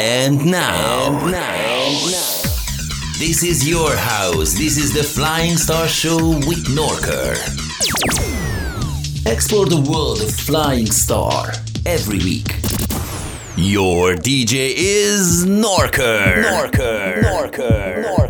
And now, and now, this is your house. This is the Flying Star Show with Norker. Explore the world of Flying Star every week. Your DJ is Norker. Norker. Norker. Norker.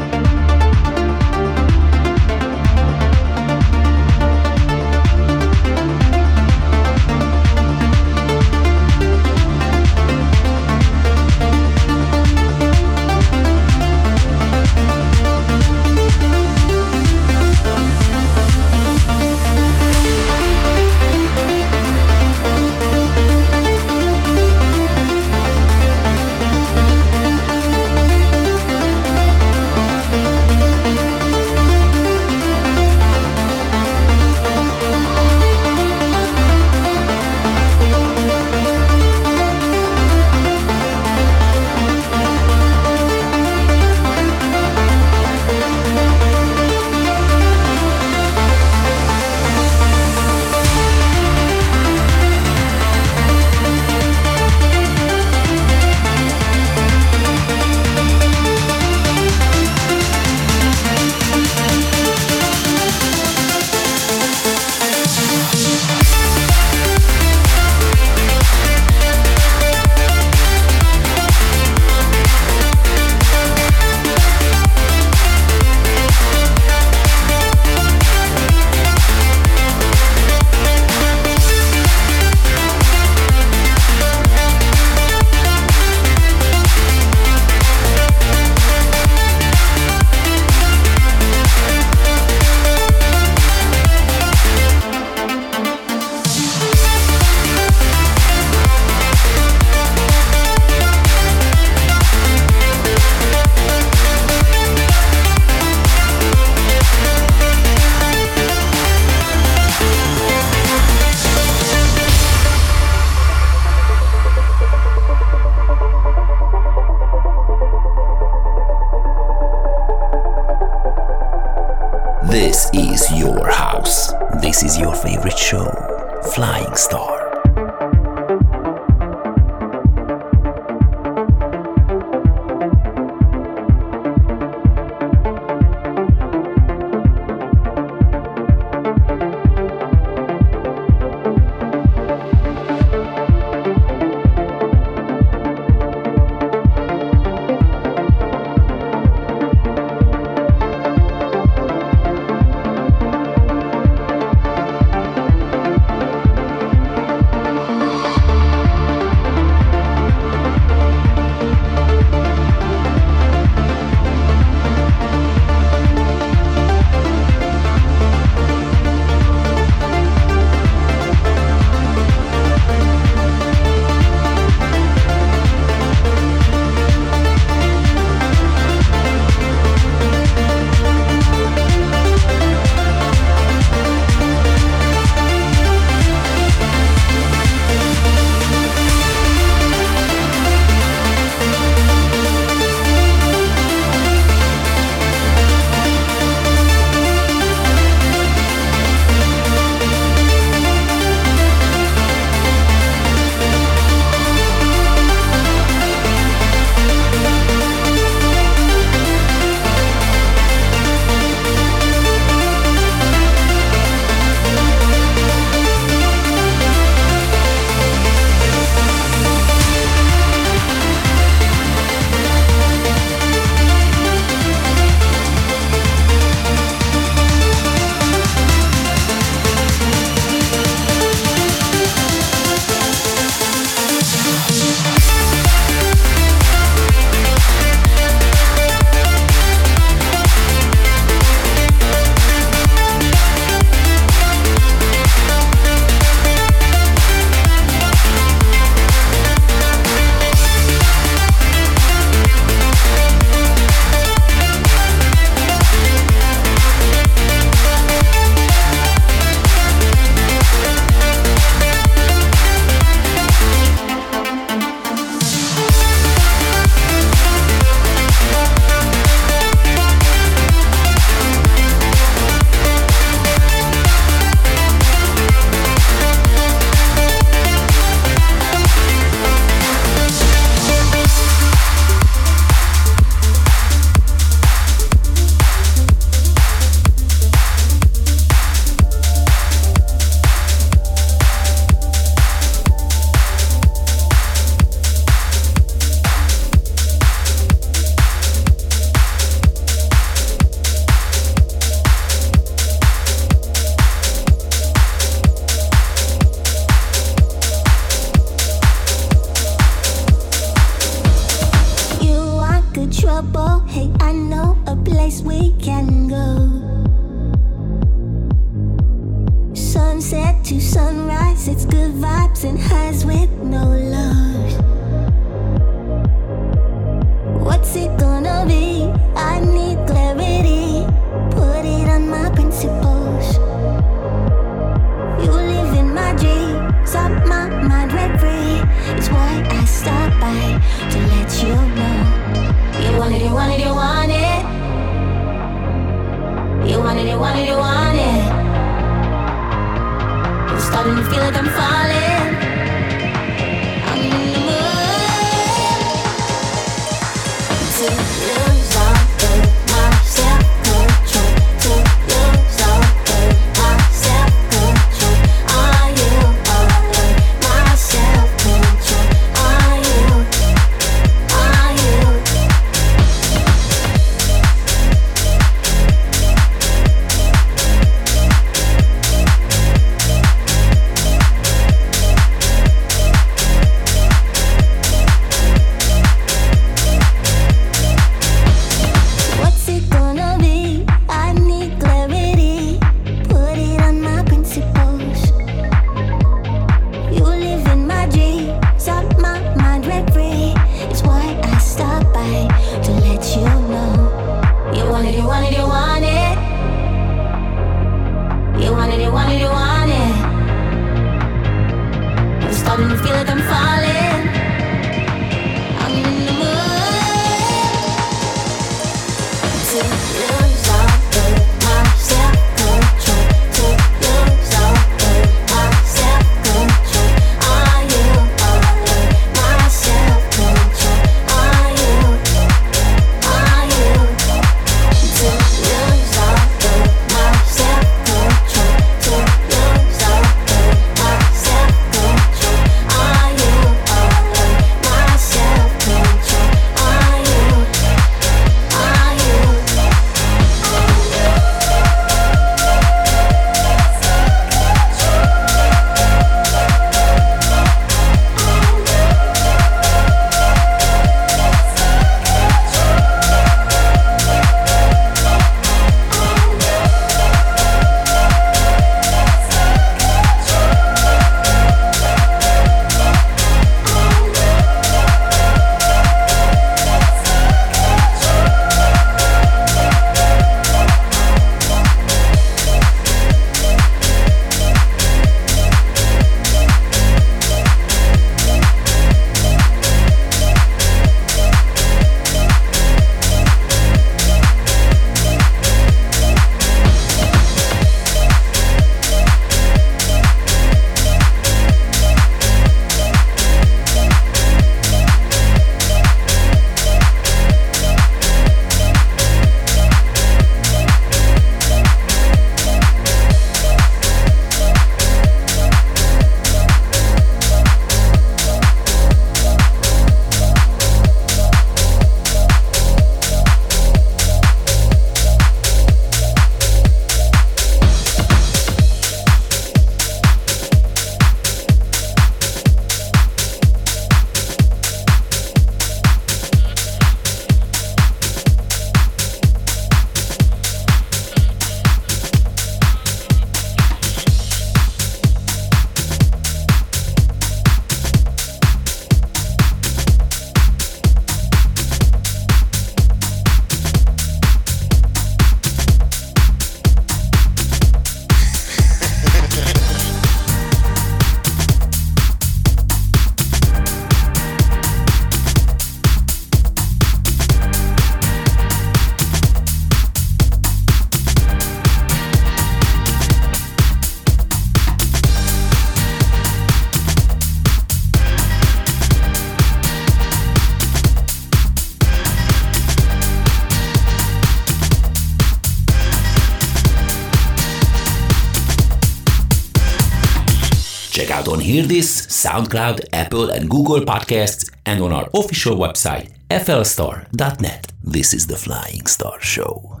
Hear This, SoundCloud, Apple, and Google Podcasts, and on our official website, flstar.net. This is the Flying Star Show.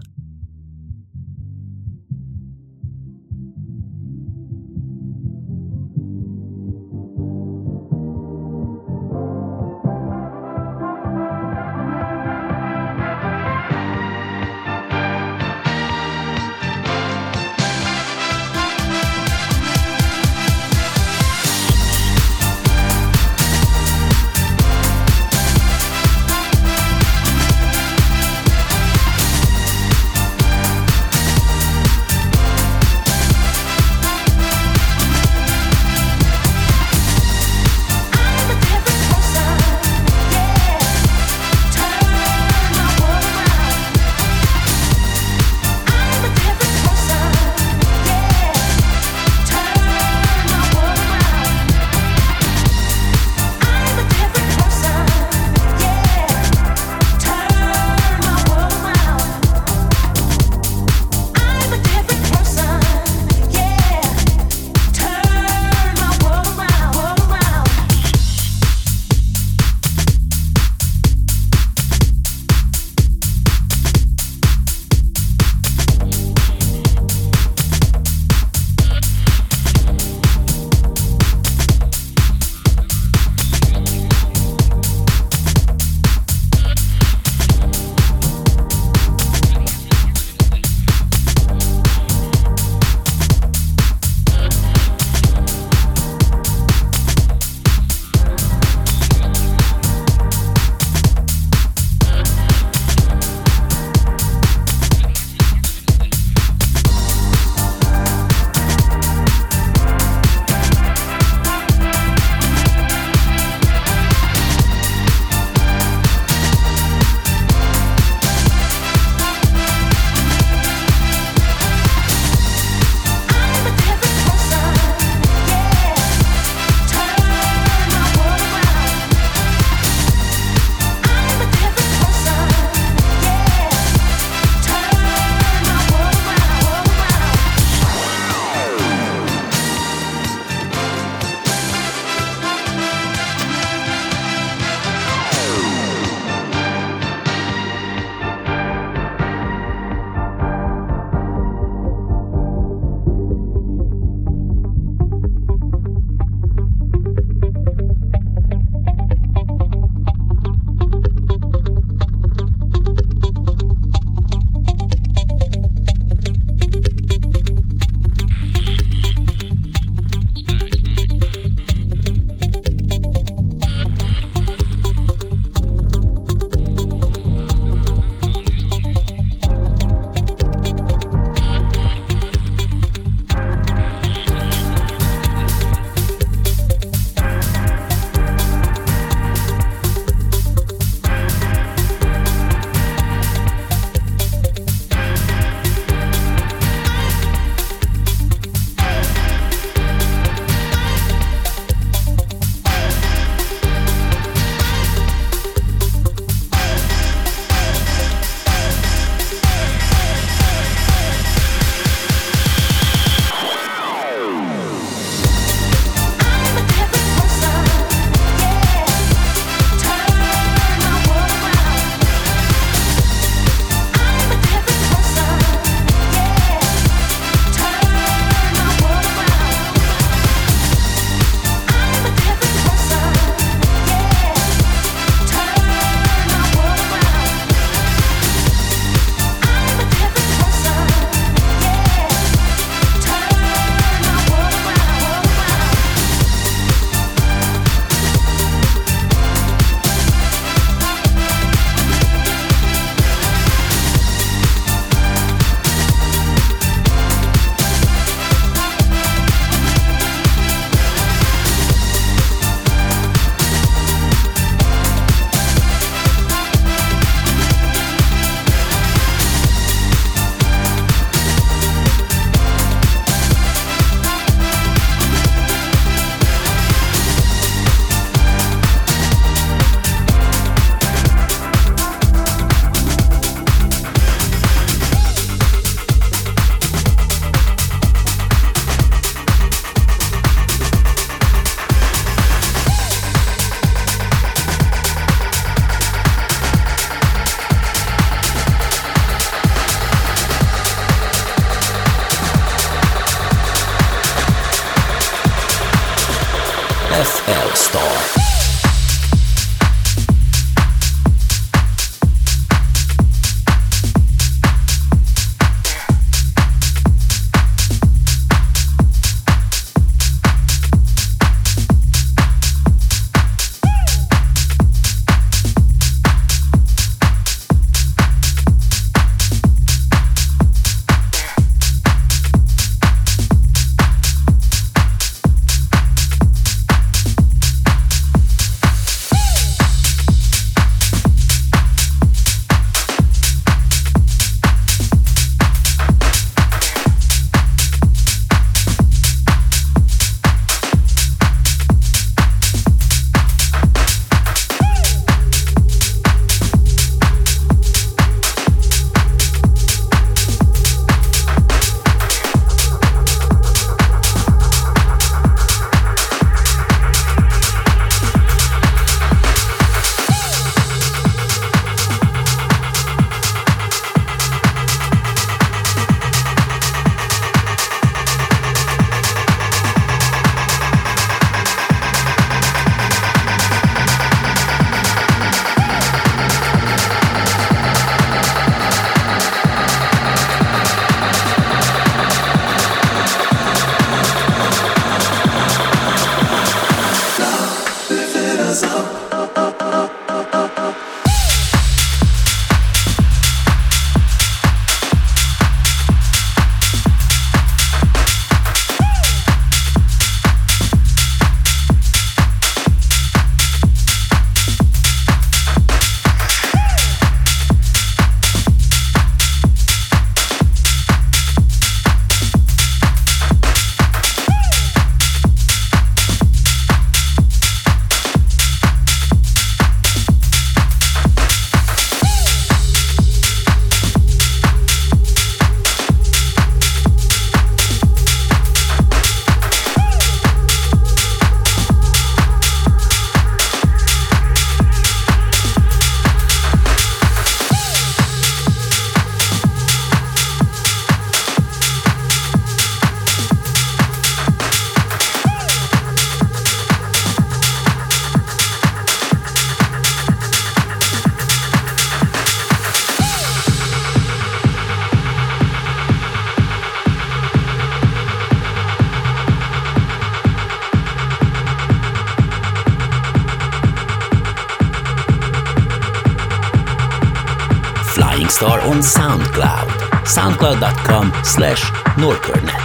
Slash norkernet.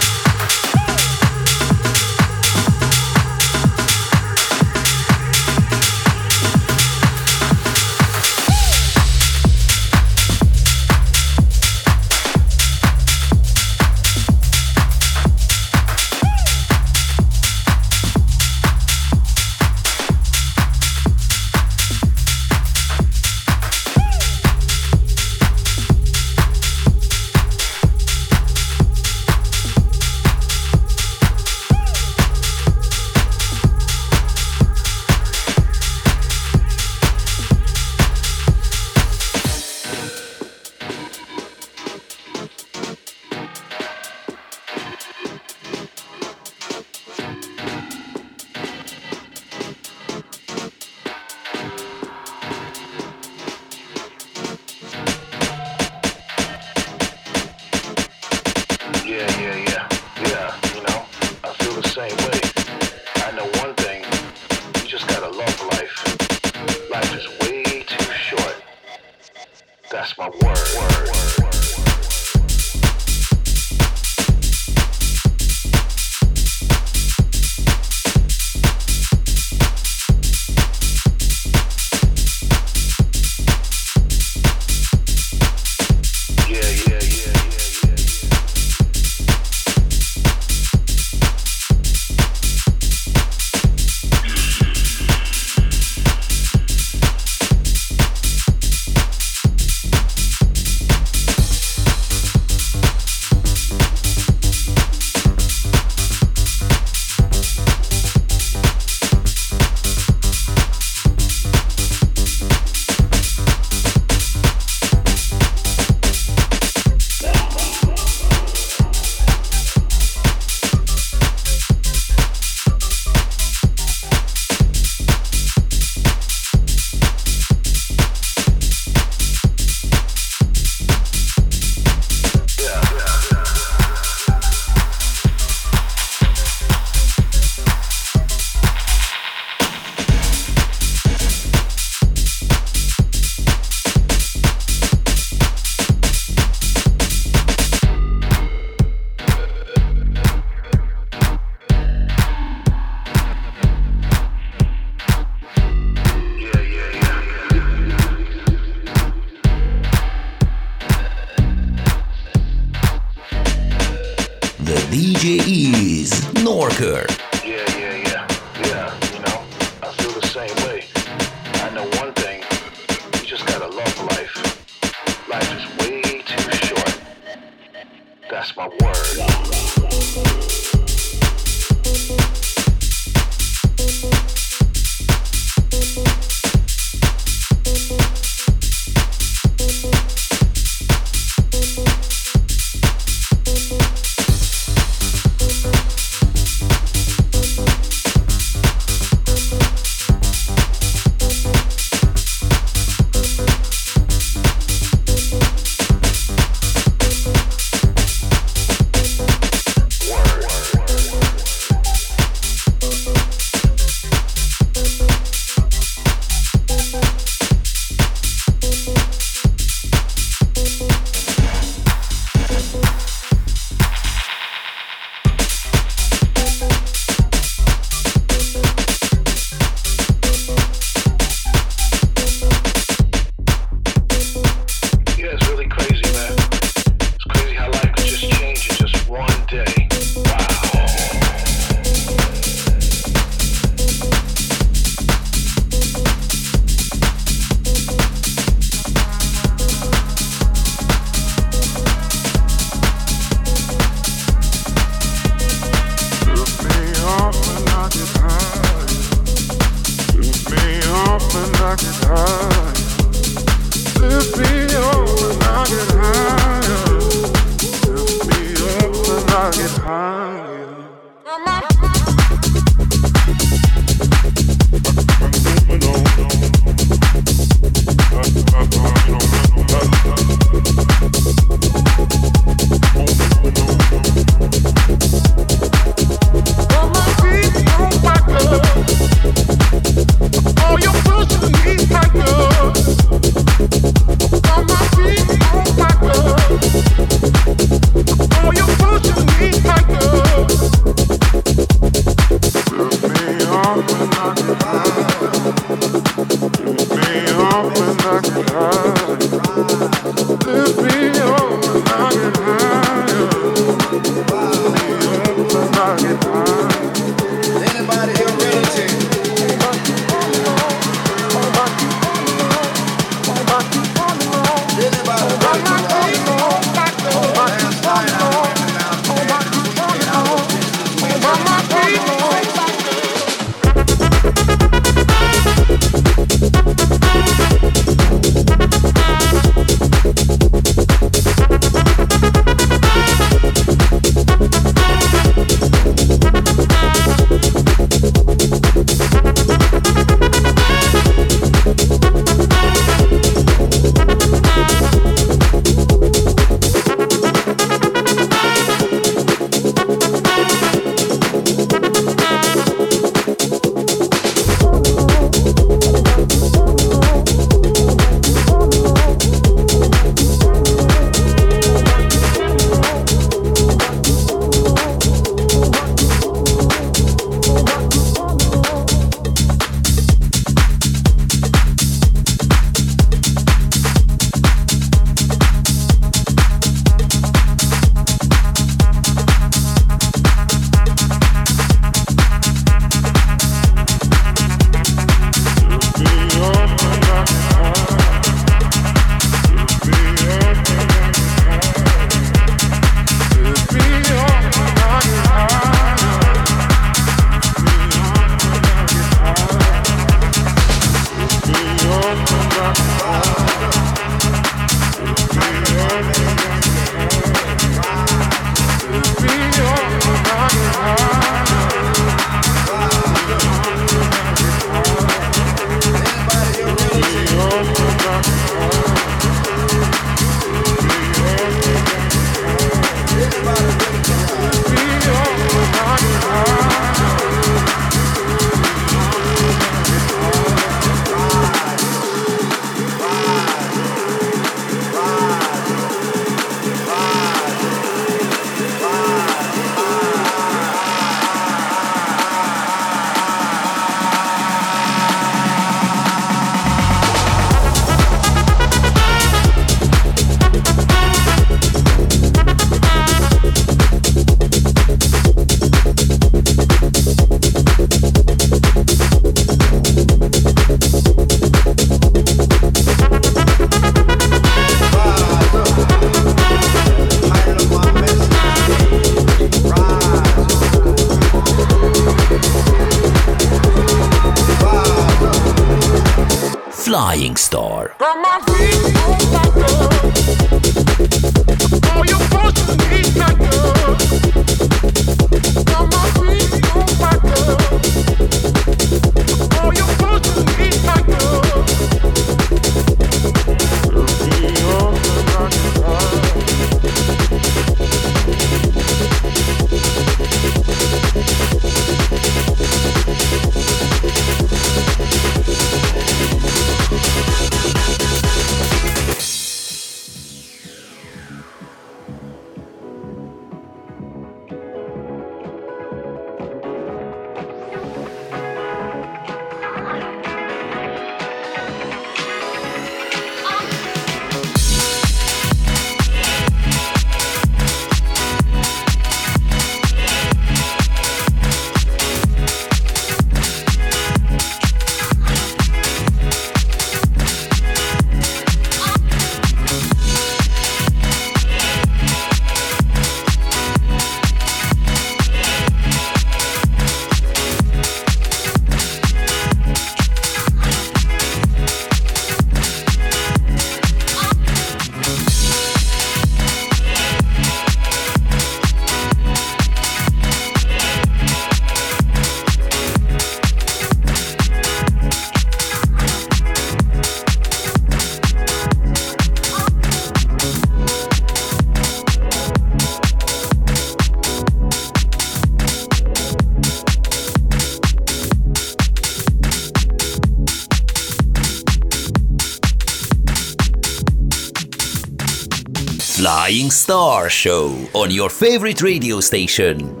Star Show on your favorite radio station.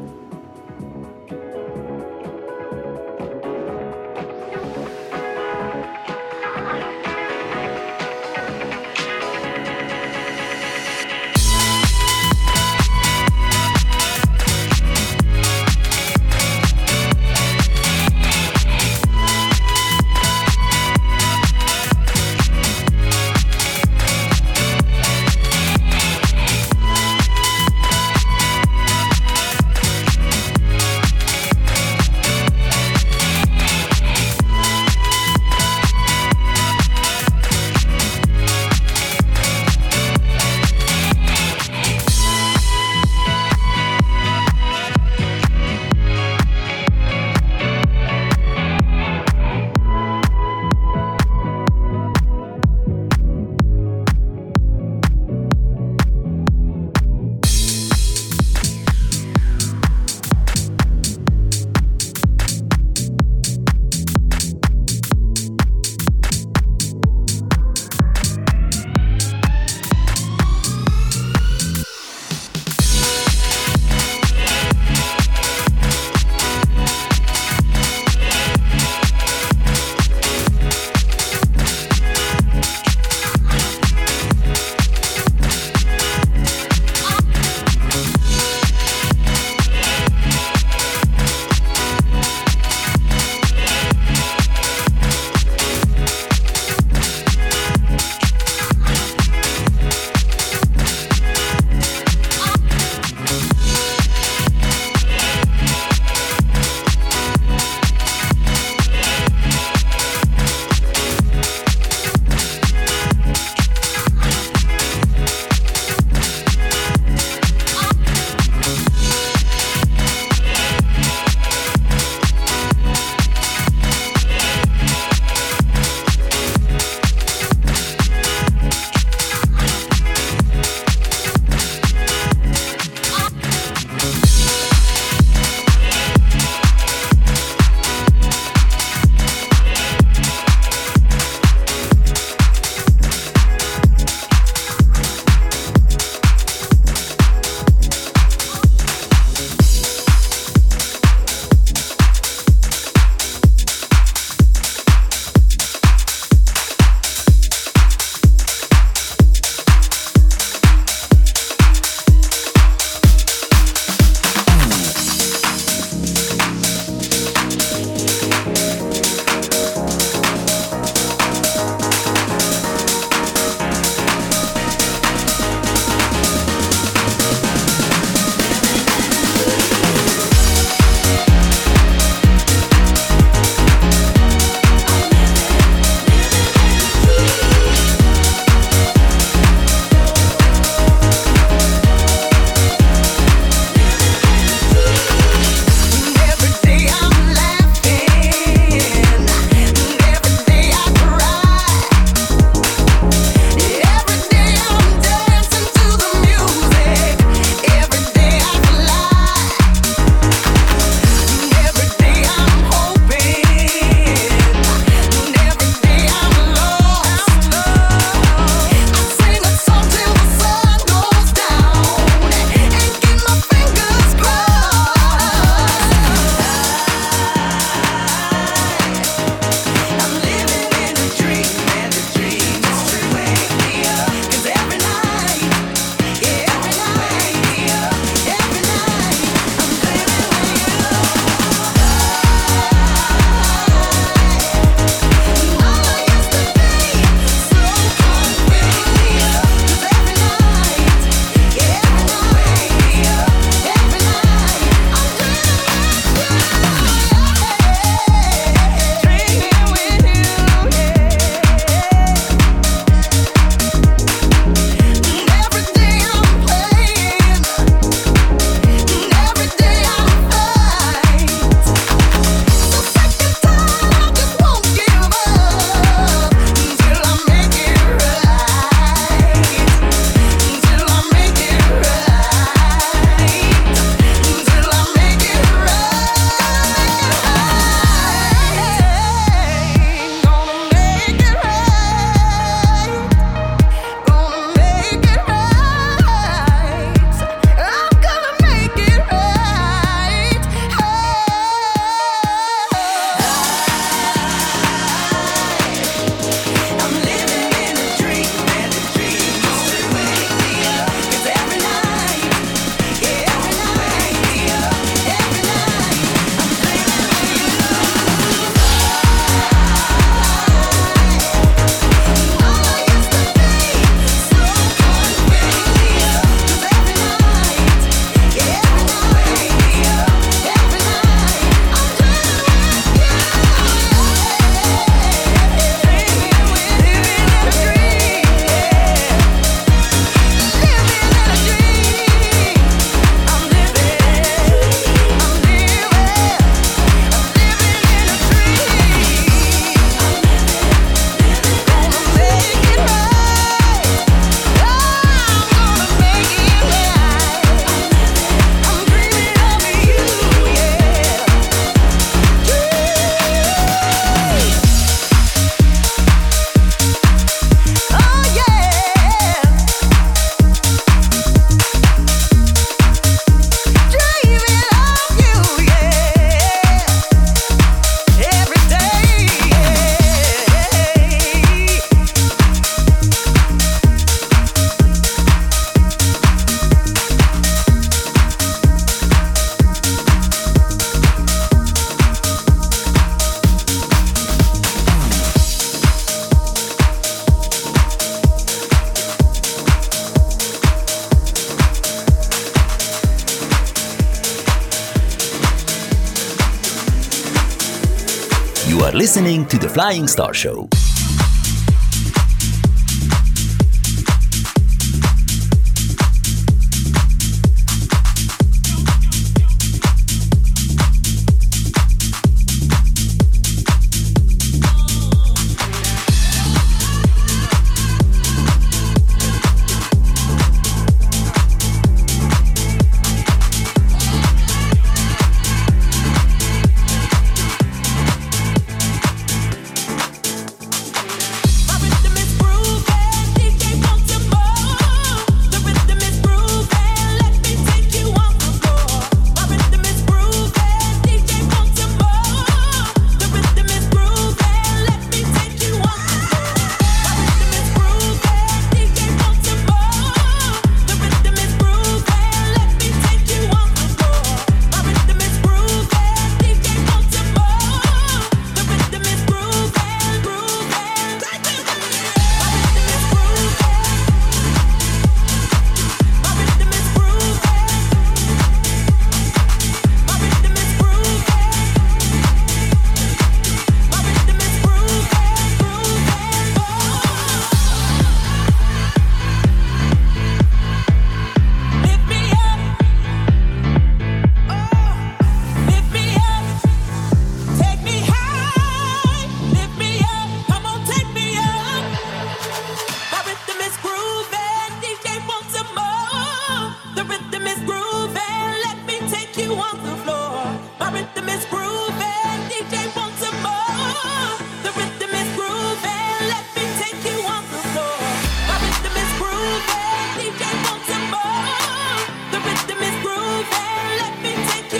To The Flying Star Show.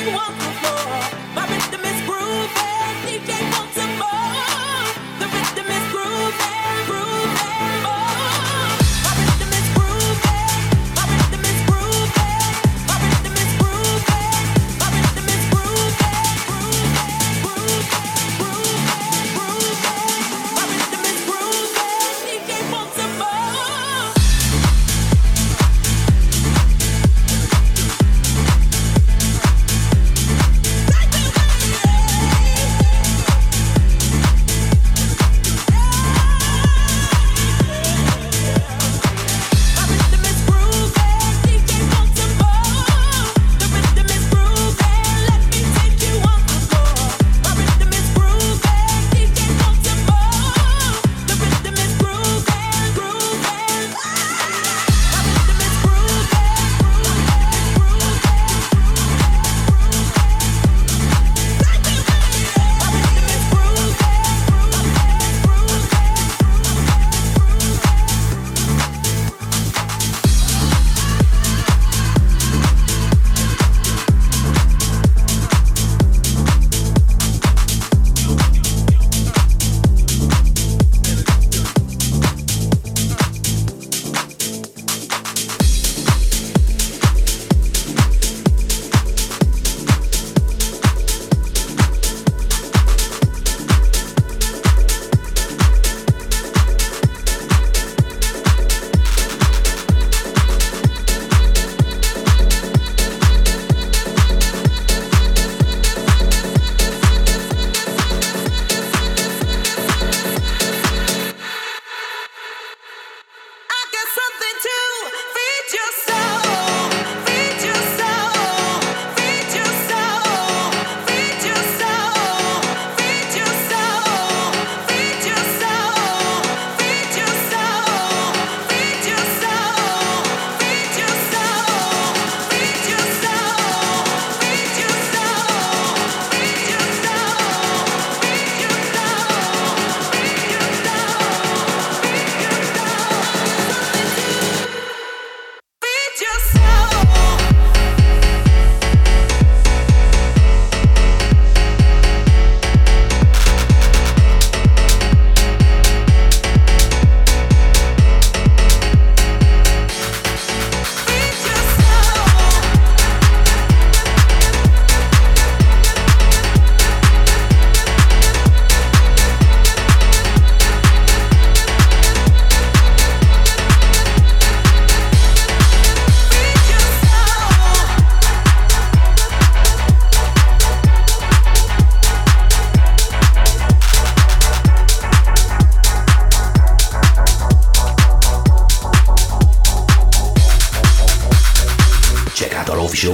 one.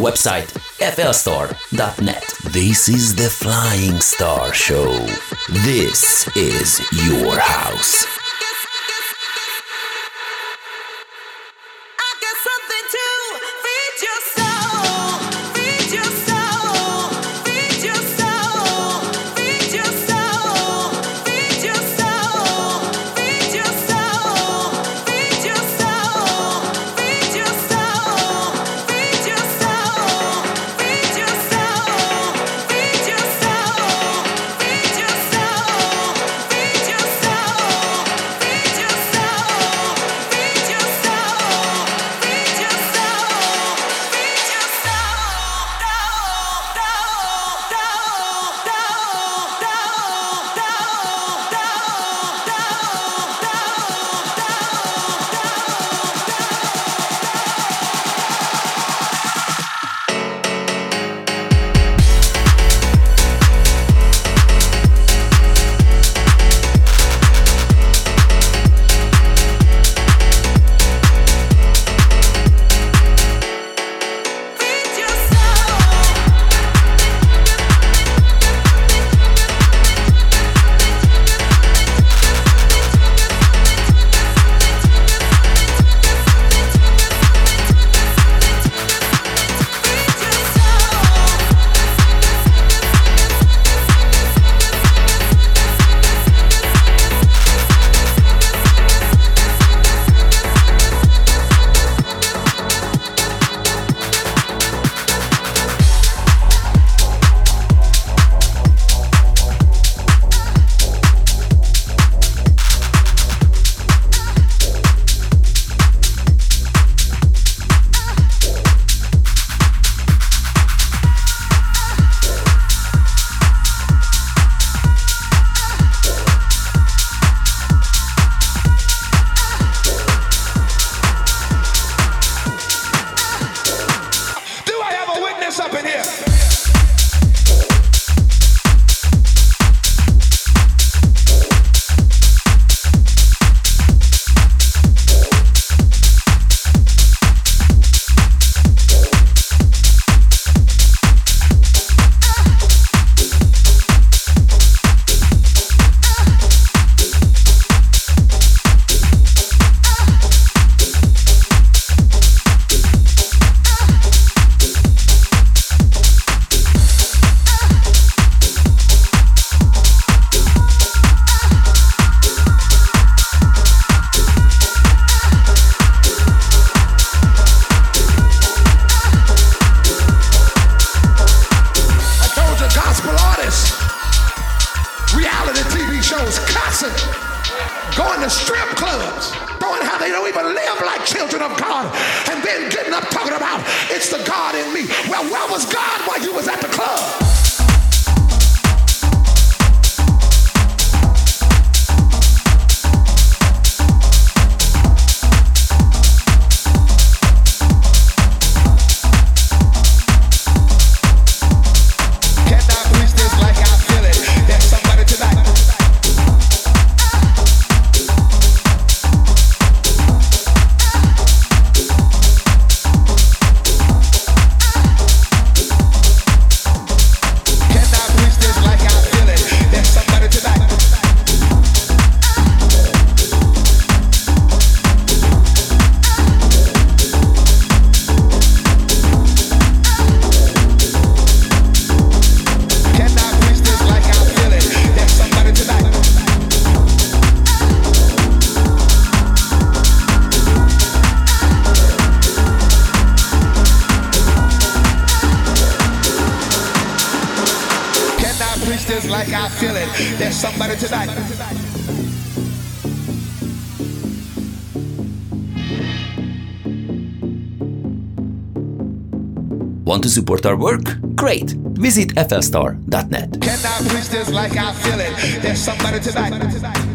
Website, flstar.net. This is the Flying Star Show. This is your house. Want to support our work? Great! Visit flstar.net. Can I preach this like I feel it? There's somebody tonight.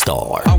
star.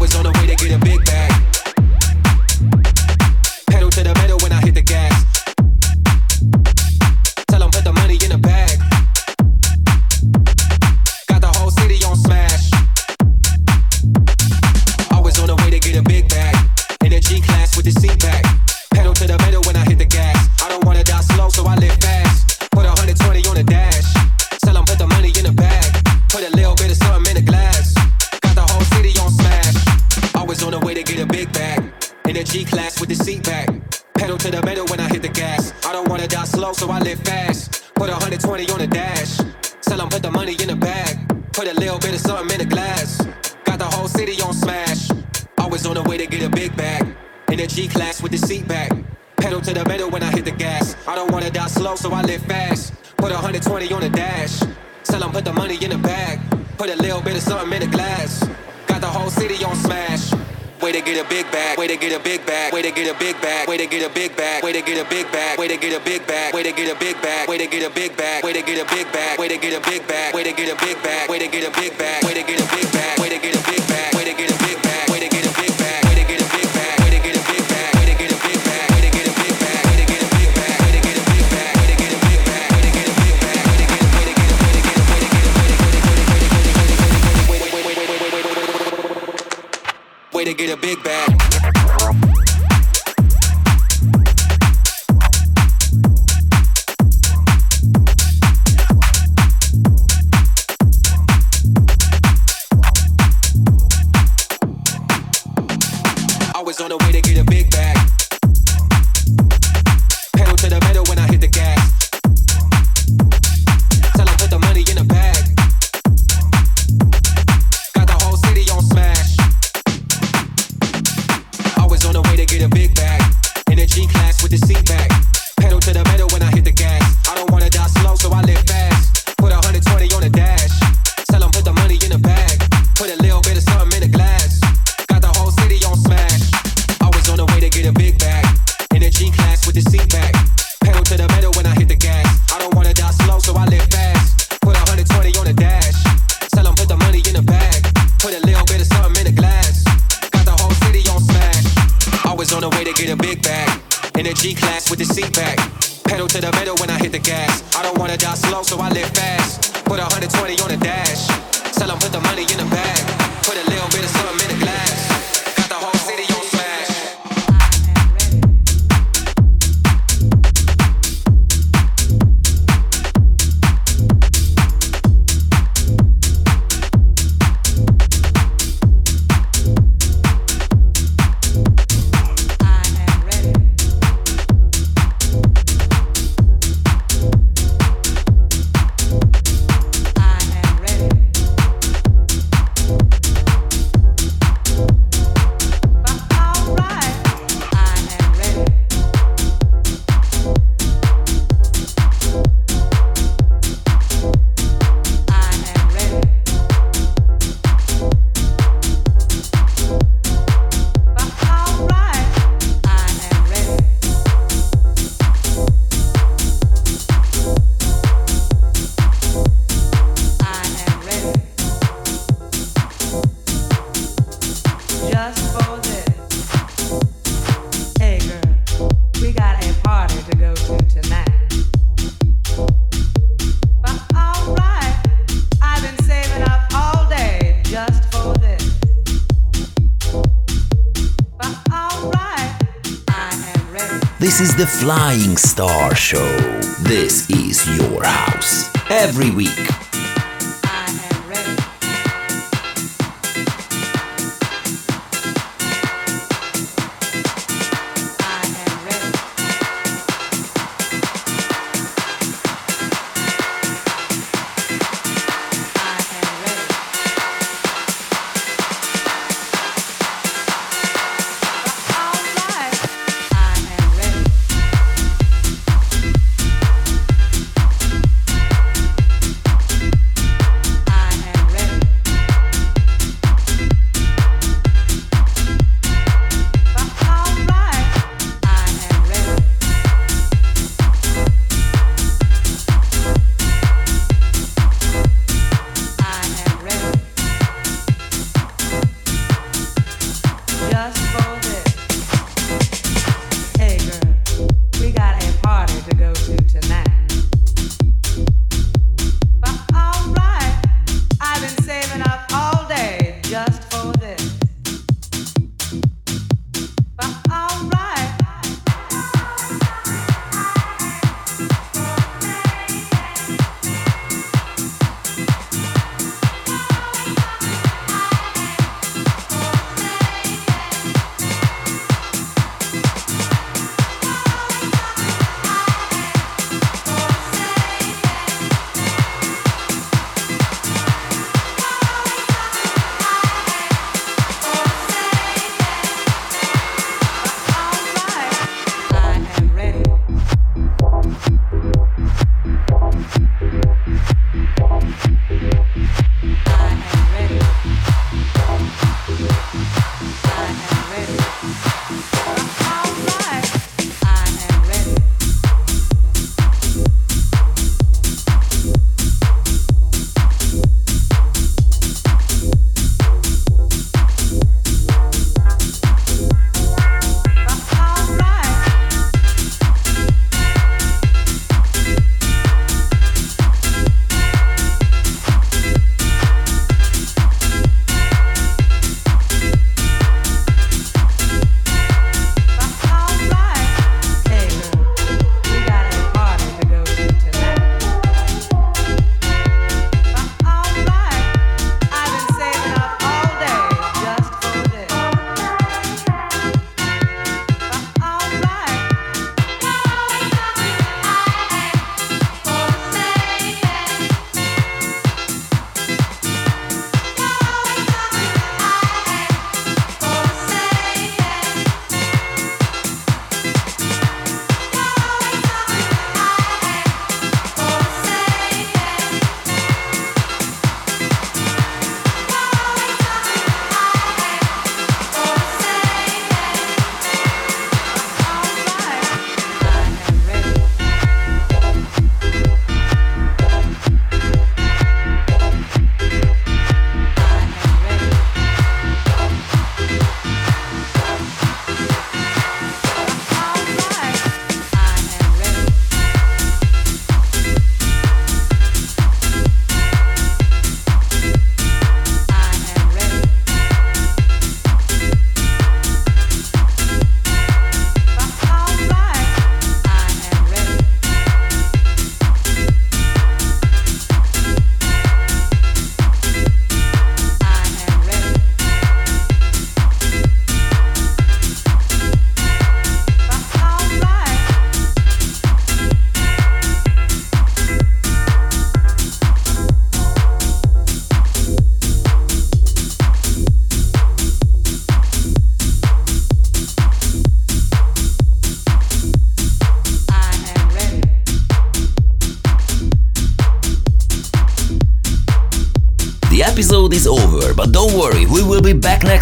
Flying Star Show. This is your house. Every week.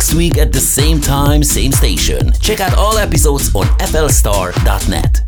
Next week at the same time, same station. Check out all episodes on flstar.net. .net. .net.